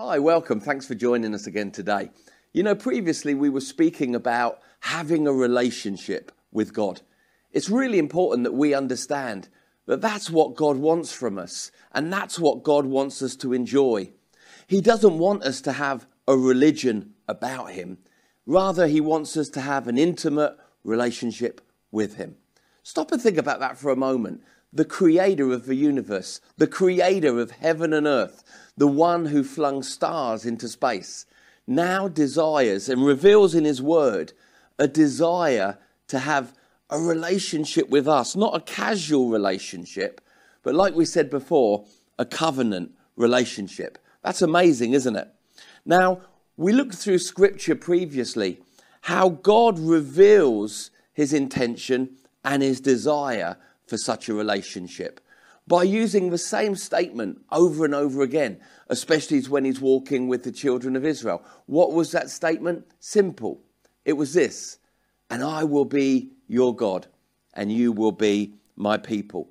Hi, welcome. Thanks for joining us again today. You know, previously we were speaking about having a relationship with God. It's really important that we understand that that's what God wants from us, and that's what God wants us to enjoy. He doesn't want us to have a religion about Him, rather, He wants us to have an intimate relationship with Him. Stop and think about that for a moment. The creator of the universe, the creator of heaven and earth, the one who flung stars into space, now desires and reveals in his word a desire to have a relationship with us, not a casual relationship, but like we said before, a covenant relationship. That's amazing, isn't it? Now, we looked through scripture previously how God reveals his intention and his desire for such a relationship by using the same statement over and over again, especially when he's walking with the children of Israel. What was that statement? Simple. It was this And I will be your God, and you will be my people.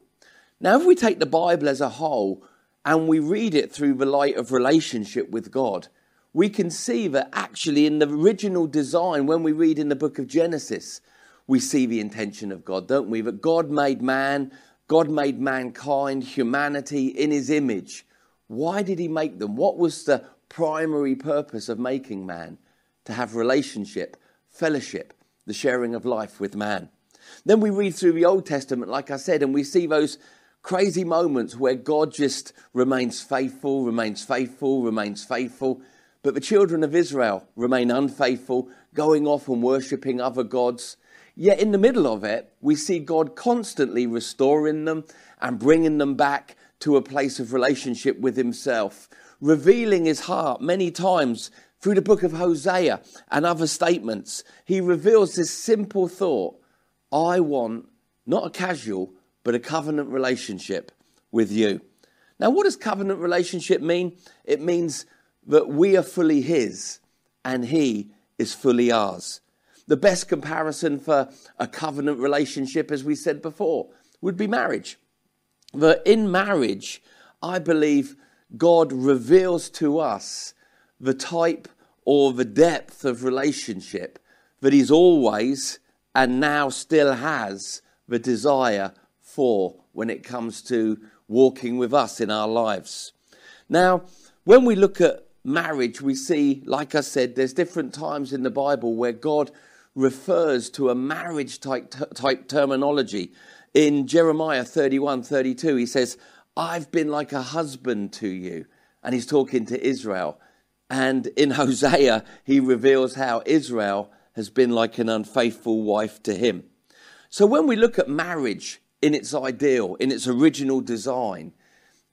Now, if we take the Bible as a whole and we read it through the light of relationship with God, we can see that actually in the original design, when we read in the book of Genesis, we see the intention of God, don't we? That God made man God made mankind, humanity in his image. Why did he make them? What was the primary purpose of making man? To have relationship, fellowship, the sharing of life with man. Then we read through the Old Testament, like I said, and we see those crazy moments where God just remains faithful, remains faithful, remains faithful. But the children of Israel remain unfaithful, going off and worshipping other gods. Yet in the middle of it, we see God constantly restoring them and bringing them back to a place of relationship with Himself, revealing His heart many times through the book of Hosea and other statements. He reveals this simple thought I want not a casual, but a covenant relationship with you. Now, what does covenant relationship mean? It means that we are fully His and He is fully ours. The best comparison for a covenant relationship, as we said before, would be marriage. That in marriage, I believe God reveals to us the type or the depth of relationship that He's always and now still has the desire for when it comes to walking with us in our lives. Now, when we look at marriage, we see, like I said, there's different times in the Bible where God refers to a marriage type, type terminology. In Jeremiah 31 32, he says, I've been like a husband to you. And he's talking to Israel. And in Hosea, he reveals how Israel has been like an unfaithful wife to him. So when we look at marriage in its ideal, in its original design,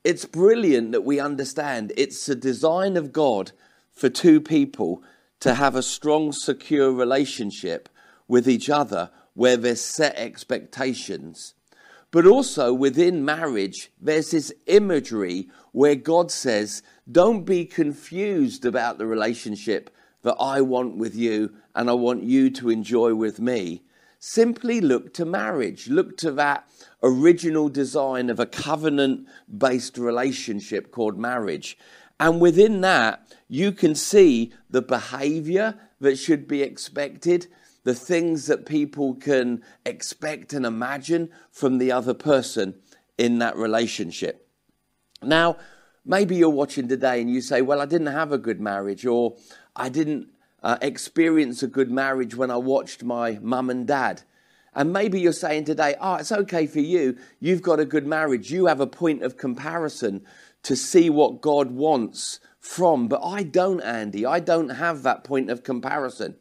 it's brilliant that we understand it's a design of God for two people to have a strong, secure relationship with each other where there's set expectations. But also within marriage, there's this imagery where God says, Don't be confused about the relationship that I want with you and I want you to enjoy with me. Simply look to marriage. Look to that original design of a covenant based relationship called marriage. And within that, you can see the behavior that should be expected, the things that people can expect and imagine from the other person in that relationship. Now, maybe you're watching today and you say, Well, I didn't have a good marriage, or I didn't uh, experience a good marriage when I watched my mum and dad. And maybe you're saying today, Oh, it's okay for you. You've got a good marriage. You have a point of comparison to see what God wants from. But I don't, Andy. I don't have that point of comparison.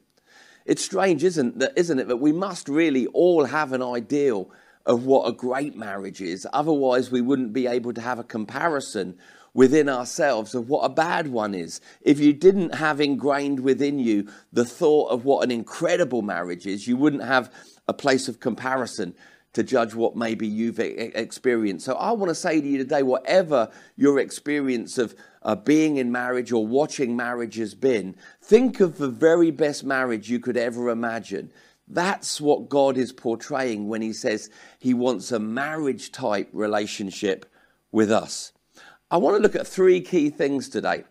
It's strange, isn't that, isn't it, that we must really all have an ideal of what a great marriage is. Otherwise, we wouldn't be able to have a comparison within ourselves of what a bad one is. If you didn't have ingrained within you the thought of what an incredible marriage is, you wouldn't have a place of comparison to judge what maybe you've experienced. So I want to say to you today, whatever your experience of uh, being in marriage or watching marriage has been, think of the very best marriage you could ever imagine. That's what God is portraying when He says He wants a marriage type relationship with us. I want to look at three key things today.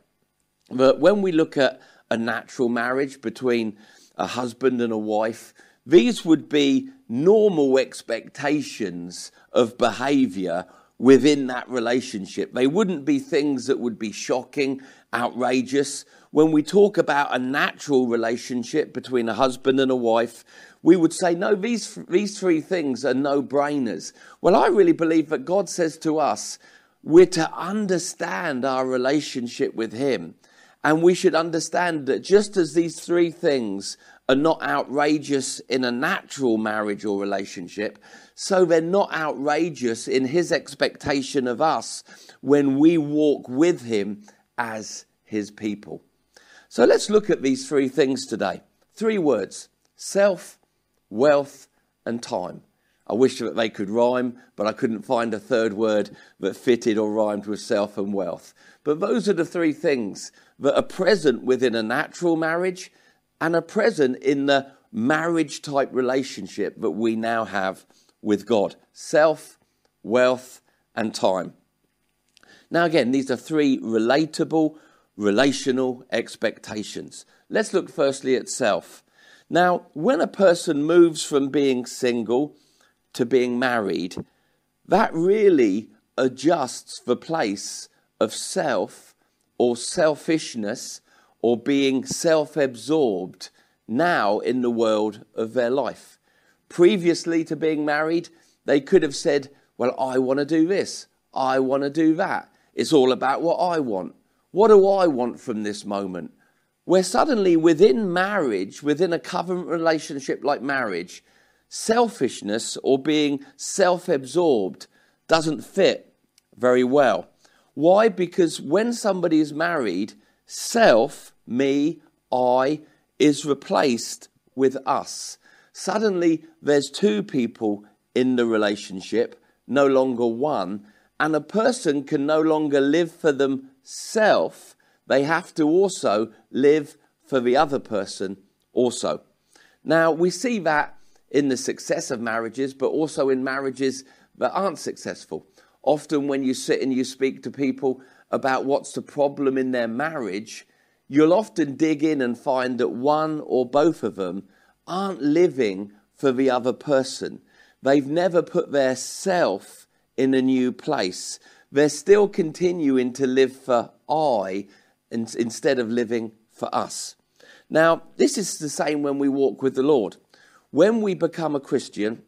But when we look at a natural marriage between a husband and a wife, these would be normal expectations of behavior within that relationship. They wouldn't be things that would be shocking, outrageous. When we talk about a natural relationship between a husband and a wife, we would say, no, these, these three things are no brainers. Well, I really believe that God says to us, we're to understand our relationship with Him. And we should understand that just as these three things are not outrageous in a natural marriage or relationship, so they're not outrageous in his expectation of us when we walk with him as his people. So let's look at these three things today. Three words self, wealth, and time. I wish that they could rhyme, but I couldn't find a third word that fitted or rhymed with self and wealth. But those are the three things that are present within a natural marriage and are present in the marriage type relationship that we now have with God self, wealth, and time. Now, again, these are three relatable, relational expectations. Let's look firstly at self. Now, when a person moves from being single to being married, that really adjusts the place of self or selfishness or being self absorbed now in the world of their life. Previously to being married, they could have said, Well, I want to do this, I want to do that. It's all about what I want. What do I want from this moment? Where suddenly within marriage, within a covenant relationship like marriage, selfishness or being self absorbed doesn't fit very well. Why? Because when somebody is married, self me, I, is replaced with us. Suddenly, there's two people in the relationship, no longer one, and a person can no longer live for themselves. They have to also live for the other person also. Now, we see that in the success of marriages, but also in marriages that aren't successful. Often, when you sit and you speak to people about what's the problem in their marriage, you'll often dig in and find that one or both of them aren't living for the other person. They've never put their self in a new place. They're still continuing to live for I instead of living for us. Now, this is the same when we walk with the Lord. When we become a Christian,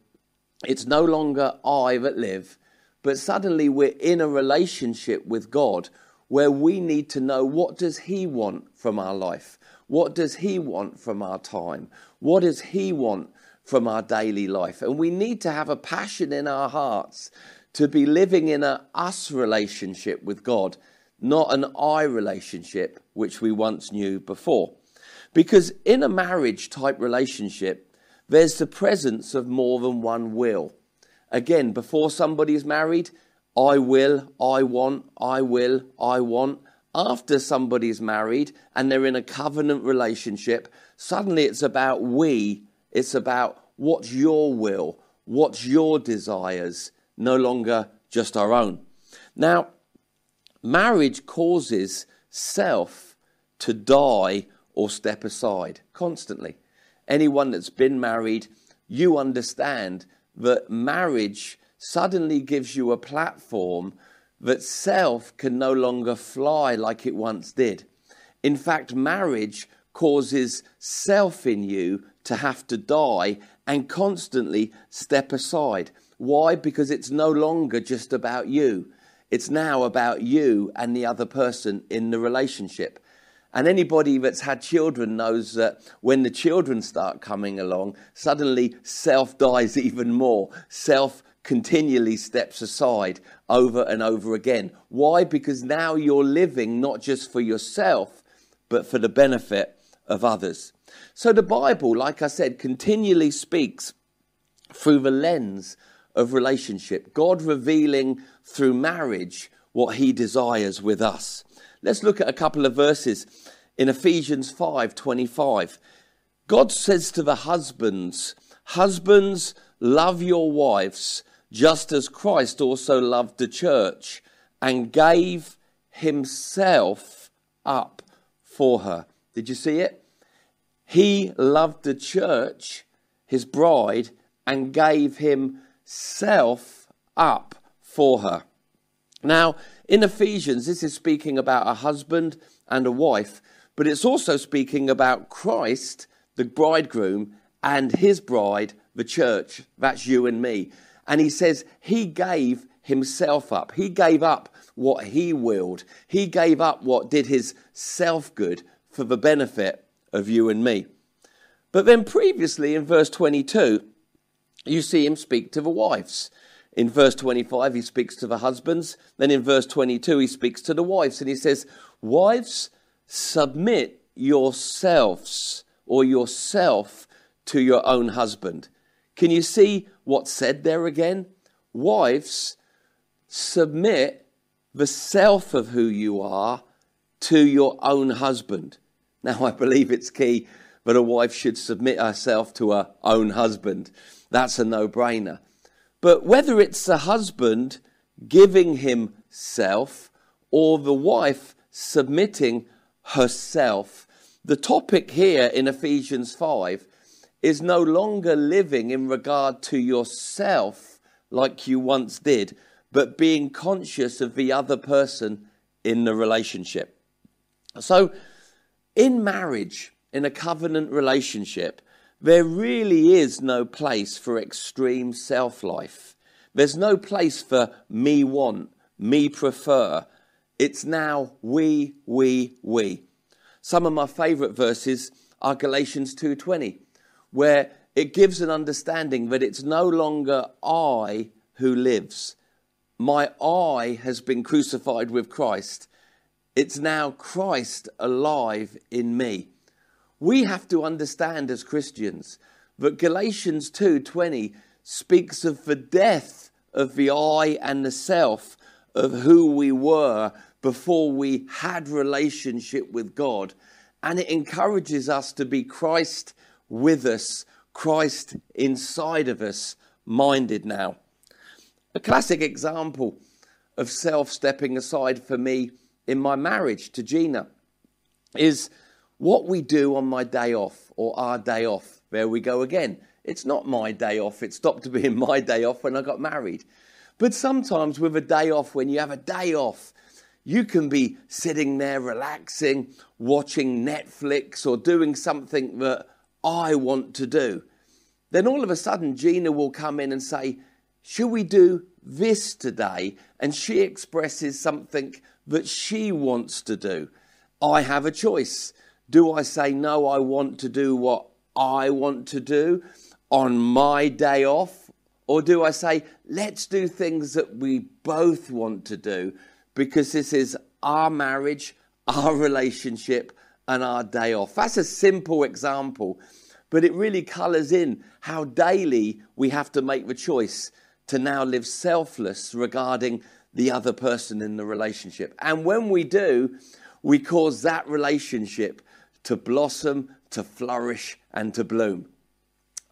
it's no longer I that live, but suddenly we're in a relationship with God where we need to know what does he want from our life? What does he want from our time? What does he want from our daily life? And we need to have a passion in our hearts to be living in a us relationship with God, not an I relationship which we once knew before. Because in a marriage type relationship, there's the presence of more than one will. Again, before somebody's married, I will, I want, I will, I want. After somebody's married and they're in a covenant relationship, suddenly it's about we, it's about what's your will, what's your desires, no longer just our own. Now, marriage causes self to die or step aside constantly. Anyone that's been married, you understand that marriage suddenly gives you a platform that self can no longer fly like it once did. In fact, marriage causes self in you to have to die and constantly step aside. Why? Because it's no longer just about you. It's now about you and the other person in the relationship. And anybody that's had children knows that when the children start coming along, suddenly self dies even more. Self continually steps aside over and over again. Why? Because now you're living not just for yourself, but for the benefit of others. So the Bible, like I said, continually speaks through the lens of relationship, God revealing through marriage what he desires with us. Let's look at a couple of verses in Ephesians 5:25. God says to the husbands, "Husbands, love your wives just as Christ also loved the church and gave himself up for her. Did you see it? He loved the church, his bride, and gave himself up for her. Now, in Ephesians, this is speaking about a husband and a wife, but it's also speaking about Christ, the bridegroom, and his bride, the church. That's you and me. And he says he gave himself up. He gave up what he willed. He gave up what did his self good for the benefit of you and me. But then previously in verse 22, you see him speak to the wives. In verse 25, he speaks to the husbands. Then in verse 22, he speaks to the wives and he says, Wives, submit yourselves or yourself to your own husband. Can you see what's said there again? Wives, submit the self of who you are to your own husband. Now, I believe it's key that a wife should submit herself to her own husband. That's a no brainer. But whether it's the husband giving himself or the wife submitting herself, the topic here in Ephesians 5 is no longer living in regard to yourself like you once did, but being conscious of the other person in the relationship. So, in marriage, in a covenant relationship, there really is no place for extreme self life. There's no place for me want, me prefer. It's now we, we, we. Some of my favorite verses are Galatians 2:20, where it gives an understanding that it's no longer I who lives. My I has been crucified with Christ. It's now Christ alive in me we have to understand as Christians that Galatians 2:20 speaks of the death of the I and the self of who we were before we had relationship with God and it encourages us to be Christ with us Christ inside of us minded now a classic example of self stepping aside for me in my marriage to Gina is what we do on my day off or our day off. There we go again. It's not my day off. It stopped being my day off when I got married. But sometimes with a day off, when you have a day off, you can be sitting there relaxing, watching Netflix or doing something that I want to do. Then all of a sudden, Gina will come in and say, Should we do this today? And she expresses something that she wants to do. I have a choice. Do I say, no, I want to do what I want to do on my day off? Or do I say, let's do things that we both want to do because this is our marriage, our relationship, and our day off? That's a simple example, but it really colours in how daily we have to make the choice to now live selfless regarding the other person in the relationship. And when we do, we cause that relationship to blossom, to flourish, and to bloom.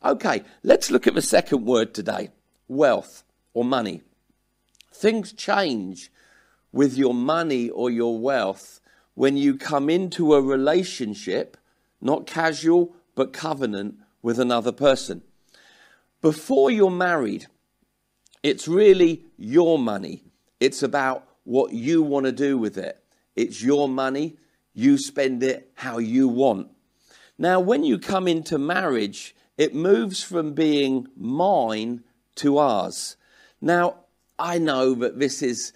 Okay, let's look at the second word today wealth or money. Things change with your money or your wealth when you come into a relationship, not casual, but covenant with another person. Before you're married, it's really your money. It's about what you want to do with it. It's your money. You spend it how you want. Now, when you come into marriage, it moves from being mine to ours. Now, I know that this is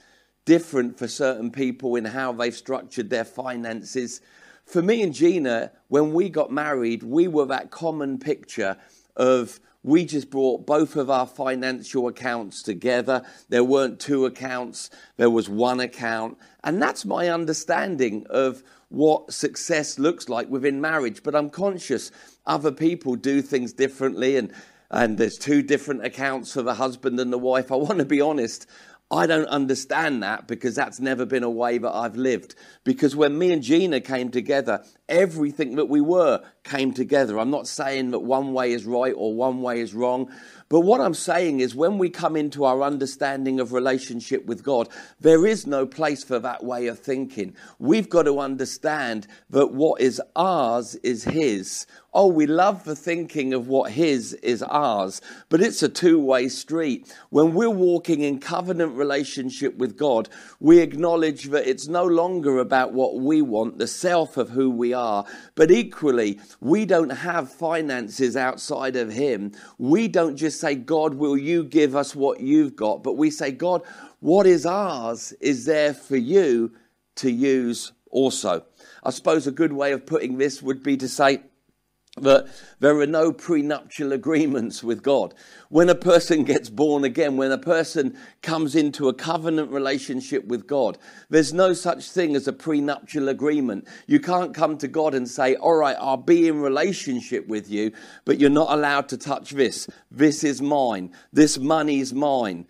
different for certain people in how they've structured their finances. For me and Gina, when we got married, we were that common picture of we just brought both of our financial accounts together. There weren't two accounts, there was one account. And that's my understanding of what success looks like within marriage. But I'm conscious other people do things differently and and there's two different accounts for the husband and the wife. I want to be honest. I don't understand that because that's never been a way that I've lived. Because when me and Gina came together, everything that we were came together. I'm not saying that one way is right or one way is wrong, But what I'm saying is, when we come into our understanding of relationship with God, there is no place for that way of thinking. We've got to understand that what is ours is His. Oh, we love the thinking of what His is ours, but it's a two way street. When we're walking in covenant relationship with God, we acknowledge that it's no longer about what we want, the self of who we are, but equally, we don't have finances outside of Him. We don't just say, God, will you give us what you've got? But we say, God, what is ours is there for you to use also. I suppose a good way of putting this would be to say, that there are no prenuptial agreements with God. When a person gets born again, when a person comes into a covenant relationship with God, there's no such thing as a prenuptial agreement. You can't come to God and say, All right, I'll be in relationship with you, but you're not allowed to touch this. This is mine. This money is mine.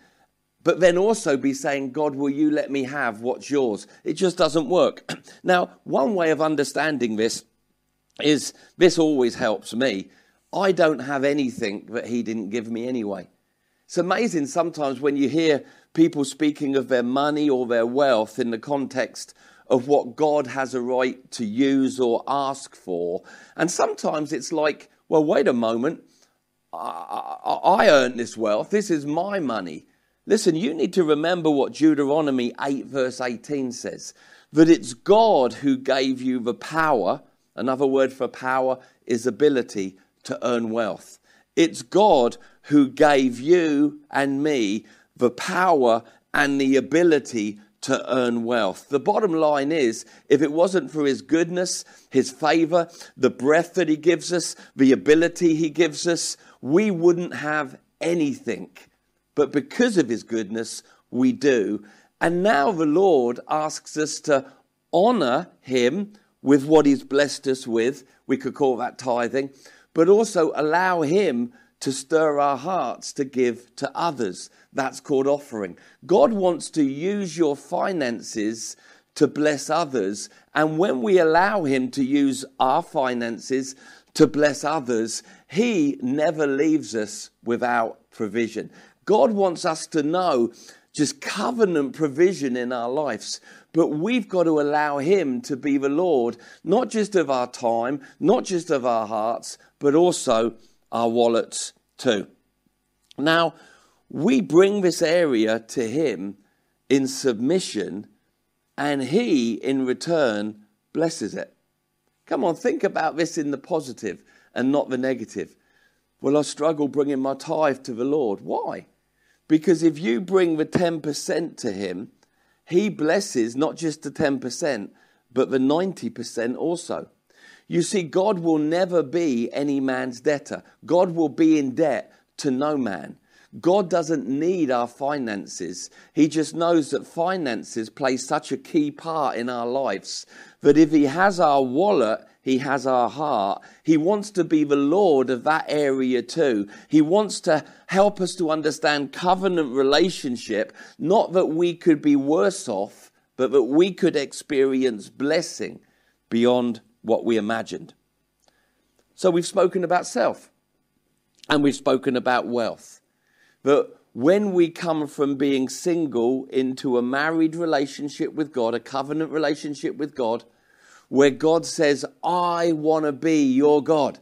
But then also be saying, God, will you let me have what's yours? It just doesn't work. now, one way of understanding this is this always helps me. I don't have anything that he didn't give me anyway. It's amazing sometimes when you hear people speaking of their money or their wealth in the context of what God has a right to use or ask for. And sometimes it's like, well, wait a moment. I, I, I earned this wealth. This is my money. Listen, you need to remember what Deuteronomy 8, verse 18 says that it's God who gave you the power Another word for power is ability to earn wealth. It's God who gave you and me the power and the ability to earn wealth. The bottom line is if it wasn't for His goodness, His favor, the breath that He gives us, the ability He gives us, we wouldn't have anything. But because of His goodness, we do. And now the Lord asks us to honor Him with what He's blessed us with. We could call that tithing, but also allow Him to stir our hearts to give to others. That's called offering. God wants to use your finances to bless others. And when we allow Him to use our finances to bless others, He never leaves us without provision. God wants us to know just covenant provision in our lives. But we've got to allow Him to be the Lord, not just of our time, not just of our hearts, but also our wallets too. Now, we bring this area to Him in submission, and He, in return, blesses it. Come on, think about this in the positive and not the negative. Well, I struggle bringing my tithe to the Lord. Why? Because if you bring the 10% to Him, he blesses not just the 10%, but the 90% also. You see, God will never be any man's debtor. God will be in debt to no man. God doesn't need our finances. He just knows that finances play such a key part in our lives that if He has our wallet, He has our heart. He wants to be the Lord of that area too. He wants to help us to understand covenant relationship, not that we could be worse off, but that we could experience blessing beyond what we imagined. So we've spoken about self and we've spoken about wealth. That when we come from being single into a married relationship with God, a covenant relationship with God, where God says, I want to be your God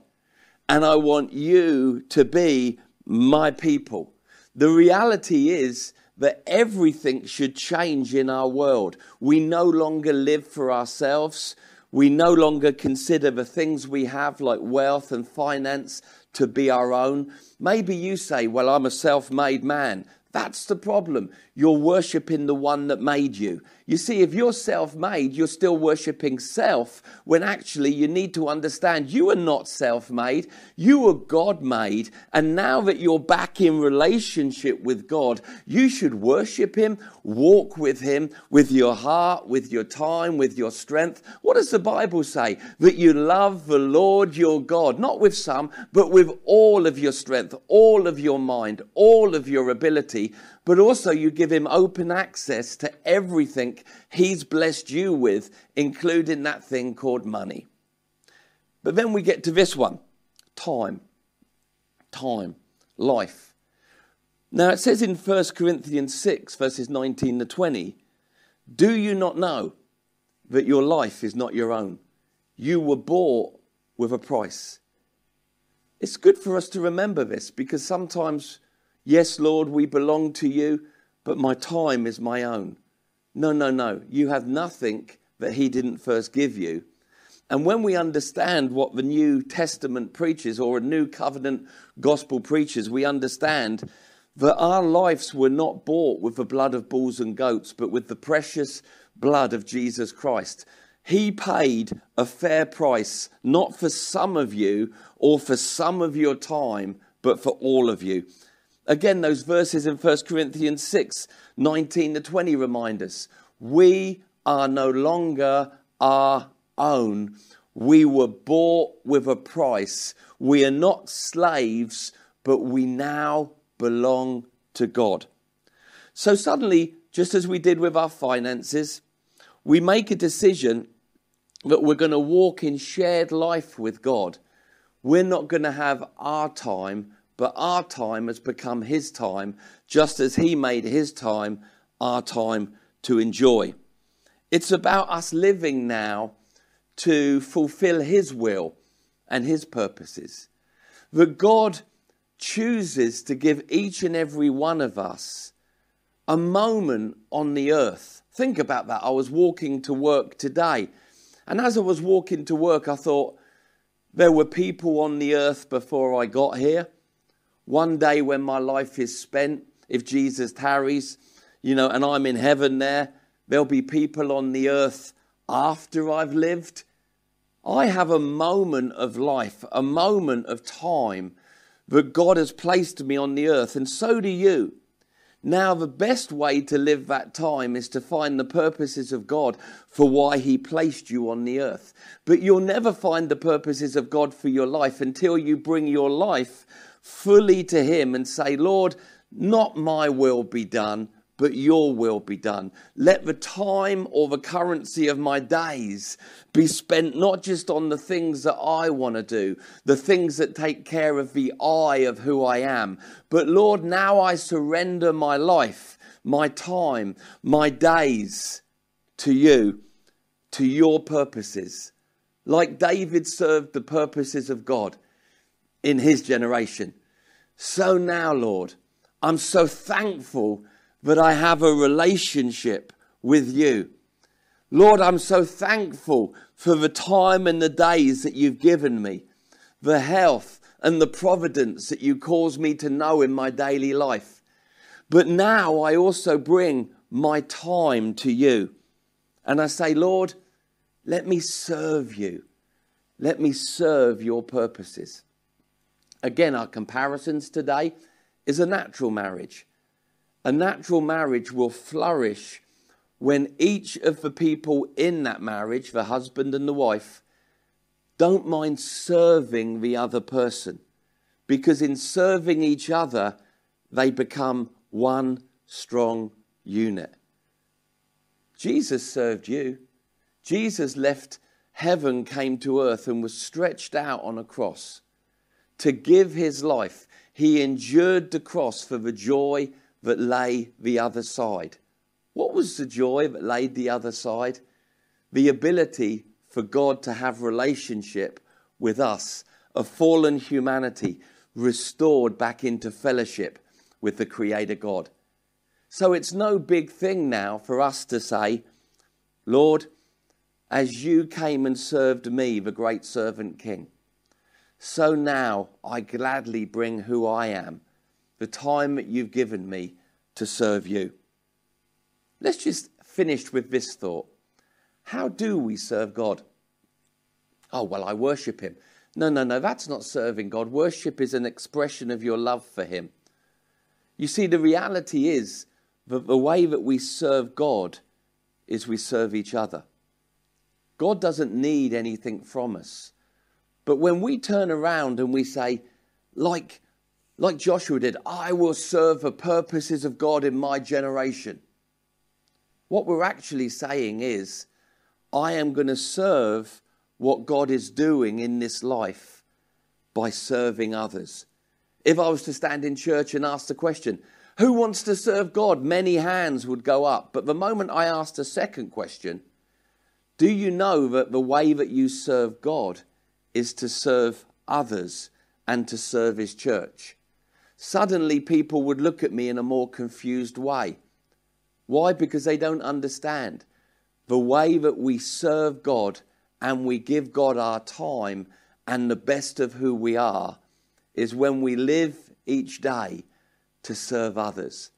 and I want you to be my people. The reality is that everything should change in our world. We no longer live for ourselves. We no longer consider the things we have, like wealth and finance, to be our own. Maybe you say, Well, I'm a self made man. That's the problem. You're worshipping the one that made you. You see, if you're self made, you're still worshipping self, when actually you need to understand you are not self made, you were God made. And now that you're back in relationship with God, you should worship Him, walk with Him with your heart, with your time, with your strength. What does the Bible say? That you love the Lord your God, not with some, but with all of your strength, all of your mind, all of your ability but also you give him open access to everything he's blessed you with, including that thing called money. But then we get to this one time, time, life. Now it says in 1 Corinthians 6, verses 19 to 20, Do you not know that your life is not your own? You were bought with a price. It's good for us to remember this because sometimes, yes, Lord, we belong to you, but my time is my own. No, no, no. You have nothing that He didn't first give you. And when we understand what the New Testament preaches or a New Covenant gospel preaches, we understand that our lives were not bought with the blood of bulls and goats, but with the precious blood of Jesus Christ. He paid a fair price, not for some of you or for some of your time, but for all of you. Again, those verses in 1 Corinthians 6 19 to 20 remind us we are no longer our own. We were bought with a price. We are not slaves, but we now belong to God. So suddenly, just as we did with our finances, we make a decision that we're going to walk in shared life with God. We're not going to have our time, but our time has become His time, just as He made His time our time to enjoy. It's about us living now to fulfill His will and His purposes. That God chooses to give each and every one of us a moment on the earth. Think about that. I was walking to work today, and as I was walking to work, I thought there were people on the earth before I got here. One day when my life is spent, if Jesus tarries, you know, and I'm in heaven there, there'll be people on the earth after I've lived. I have a moment of life, a moment of time that God has placed me on the earth, and so do you. Now, the best way to live that time is to find the purposes of God for why He placed you on the earth. But you'll never find the purposes of God for your life until you bring your life fully to Him and say, Lord, not my will be done, but your will be done. Let the time or the currency of my days be spent not just on the things that I want to do, the things that take care of the I of who I am, but Lord, now I surrender my life, my time, my days to you, to your purposes. Like David served the purposes of God in his generation. So now, Lord, I'm so thankful that I have a relationship with you. Lord, I'm so thankful for the time and the days that you've given me, the health and the providence that you cause me to know in my daily life. But now I also bring my time to you. And I say, Lord, let me serve you. Let me serve your purposes. Again, our comparisons today is a natural marriage a natural marriage will flourish when each of the people in that marriage, the husband and the wife, don't mind serving the other person. Because in serving each other, they become one strong unit. Jesus served you. Jesus left heaven, came to earth, and was stretched out on a cross to give his life. He endured the cross for the joy that lay the other side. What was the joy that lay the other side? The ability for God to have relationship with us, a fallen humanity restored back into fellowship with the Creator God. So it's no big thing now for us to say, Lord, as you came and served me, the great servant king, so now I gladly bring who I am the time that you've given me to serve you. Let's just finish with this thought. How do we serve God? Oh, well, I worship Him. No, no, no, that's not serving God. Worship is an expression of your love for Him. You see, the reality is that the way that we serve God is we serve each other. God doesn't need anything from us. But when we turn around and we say, like like Joshua did, I will serve the purposes of God in my generation. What we're actually saying is, I am going to serve what God is doing in this life by serving others. If I was to stand in church and ask the question, Who wants to serve God? Many hands would go up. But the moment I asked a second question, do you know that the way that you serve God is to serve others and to serve His church? Suddenly, people would look at me in a more confused way. Why? Because they don't understand. The way that we serve God and we give God our time and the best of who we are is when we live each day to serve others.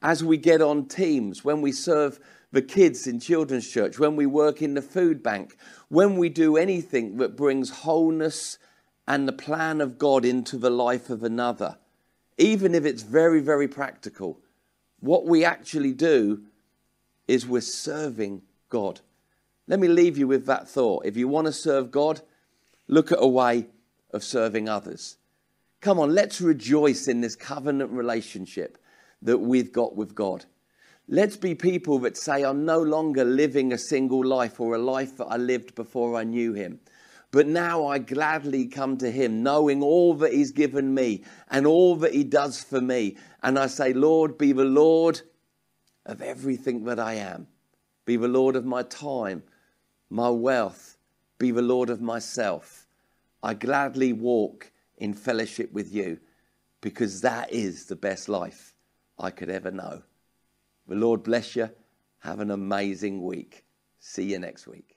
As we get on teams, when we serve the kids in children's church, when we work in the food bank, when we do anything that brings wholeness and the plan of God into the life of another, even if it's very, very practical, what we actually do is we're serving God. Let me leave you with that thought. If you want to serve God, look at a way of serving others. Come on, let's rejoice in this covenant relationship that we've got with God. Let's be people that say, I'm no longer living a single life or a life that I lived before I knew Him. But now I gladly come to Him, knowing all that He's given me and all that He does for me. And I say, Lord, be the Lord of everything that I am. Be the Lord of my time, my wealth. Be the Lord of myself. I gladly walk in fellowship with you because that is the best life I could ever know. The Lord bless you. Have an amazing week. See you next week.